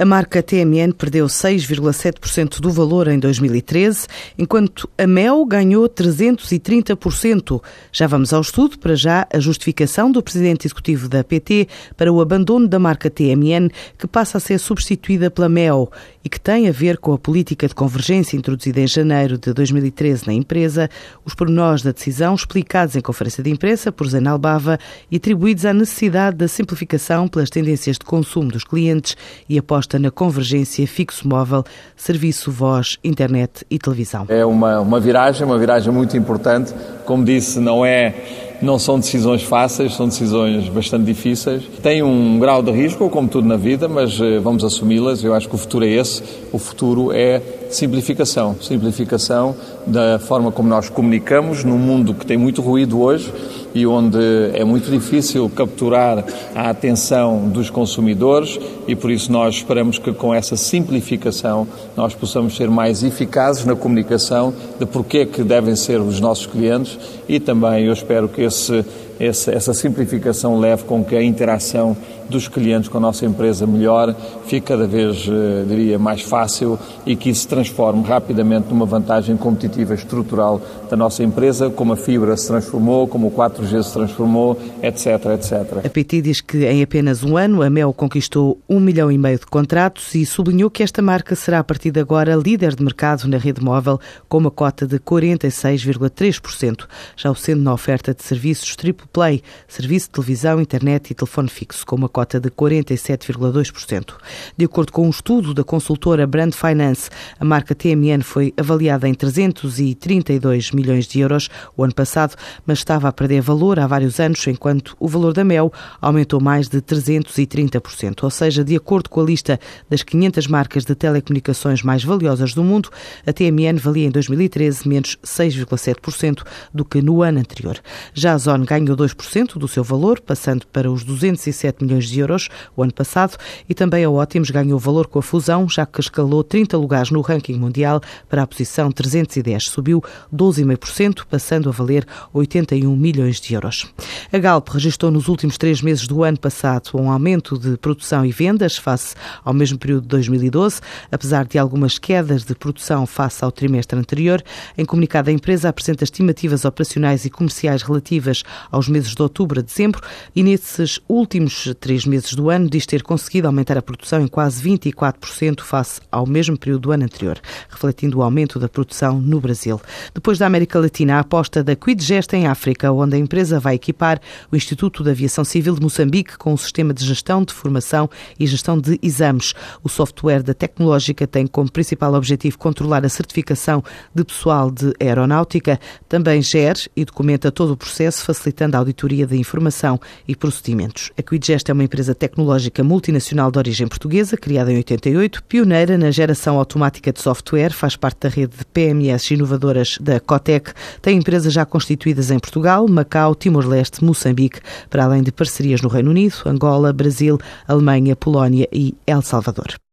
A marca TMN perdeu 6,7% do valor em 2013, enquanto a Mel ganhou 330%. Já vamos ao estudo, para já a justificação do presidente executivo da PT para o abandono da marca TMN, que passa a ser substituída pela Mel e que tem a ver com a política de convergência introduzida em janeiro de 2013 na empresa, os pormenores da decisão explicados em conferência de imprensa por Zainal Bava e atribuídos à necessidade da simplificação pelas tendências de consumo dos clientes e aposta aposta na convergência fixo-móvel, serviço voz, internet e televisão. É uma, uma viragem, uma viragem muito importante. Como disse, não é não são decisões fáceis, são decisões bastante difíceis. Tem um grau de risco, como tudo na vida, mas eh, vamos assumi-las. Eu acho que o futuro é esse. O futuro é simplificação. Simplificação da forma como nós comunicamos num mundo que tem muito ruído hoje e onde é muito difícil capturar a atenção dos consumidores e por isso nós esperamos que com essa simplificação nós possamos ser mais eficazes na comunicação de porquê é que devem ser os nossos clientes e também eu espero que esse, essa simplificação leve com que a interação dos clientes com a nossa empresa melhor, fique cada vez, eh, diria, mais fácil e que isso se transforme rapidamente numa vantagem competitiva estrutural da nossa empresa, como a fibra se transformou, como o 4G se transformou, etc, etc. A PT diz que em apenas um ano a Mel conquistou um milhão e meio de contratos e sublinhou que esta marca será a partir de agora líder de mercado na rede móvel com uma cota de 46,3%, já o sendo na oferta de serviços triple play, serviço de televisão, internet e telefone fixo, com uma cota cota de 47,2%. De acordo com um estudo da consultora Brand Finance, a marca TMN foi avaliada em 332 milhões de euros o ano passado, mas estava a perder valor há vários anos, enquanto o valor da Mel aumentou mais de 330%. Ou seja, de acordo com a lista das 500 marcas de telecomunicações mais valiosas do mundo, a TMN valia em 2013 menos 6,7% do que no ano anterior. Já a Zone ganhou 2% do seu valor, passando para os 207 milhões de euros o ano passado e também a Ótimos ganhou valor com a fusão, já que escalou 30 lugares no ranking mundial para a posição 310. Subiu 12,5%, passando a valer 81 milhões de euros. A Galp registrou nos últimos três meses do ano passado um aumento de produção e vendas face ao mesmo período de 2012, apesar de algumas quedas de produção face ao trimestre anterior. Em comunicado, a empresa apresenta estimativas operacionais e comerciais relativas aos meses de outubro a dezembro e nesses últimos três meses do ano, diz ter conseguido aumentar a produção em quase 24% face ao mesmo período do ano anterior, refletindo o aumento da produção no Brasil. Depois da América Latina, a aposta da Quidgest em África, onde a empresa vai equipar o Instituto de Aviação Civil de Moçambique com um sistema de gestão de formação e gestão de exames. O software da tecnológica tem como principal objetivo controlar a certificação de pessoal de aeronáutica, também gere e documenta todo o processo, facilitando a auditoria da informação e procedimentos. A Quidgest é uma empresa tecnológica multinacional de origem portuguesa, criada em 88, pioneira na geração automática de software, faz parte da rede de PMS inovadoras da Cotec, tem empresas já constituídas em Portugal, Macau, Timor-Leste, Moçambique, para além de parcerias no Reino Unido, Angola, Brasil, Alemanha, Polónia e El Salvador.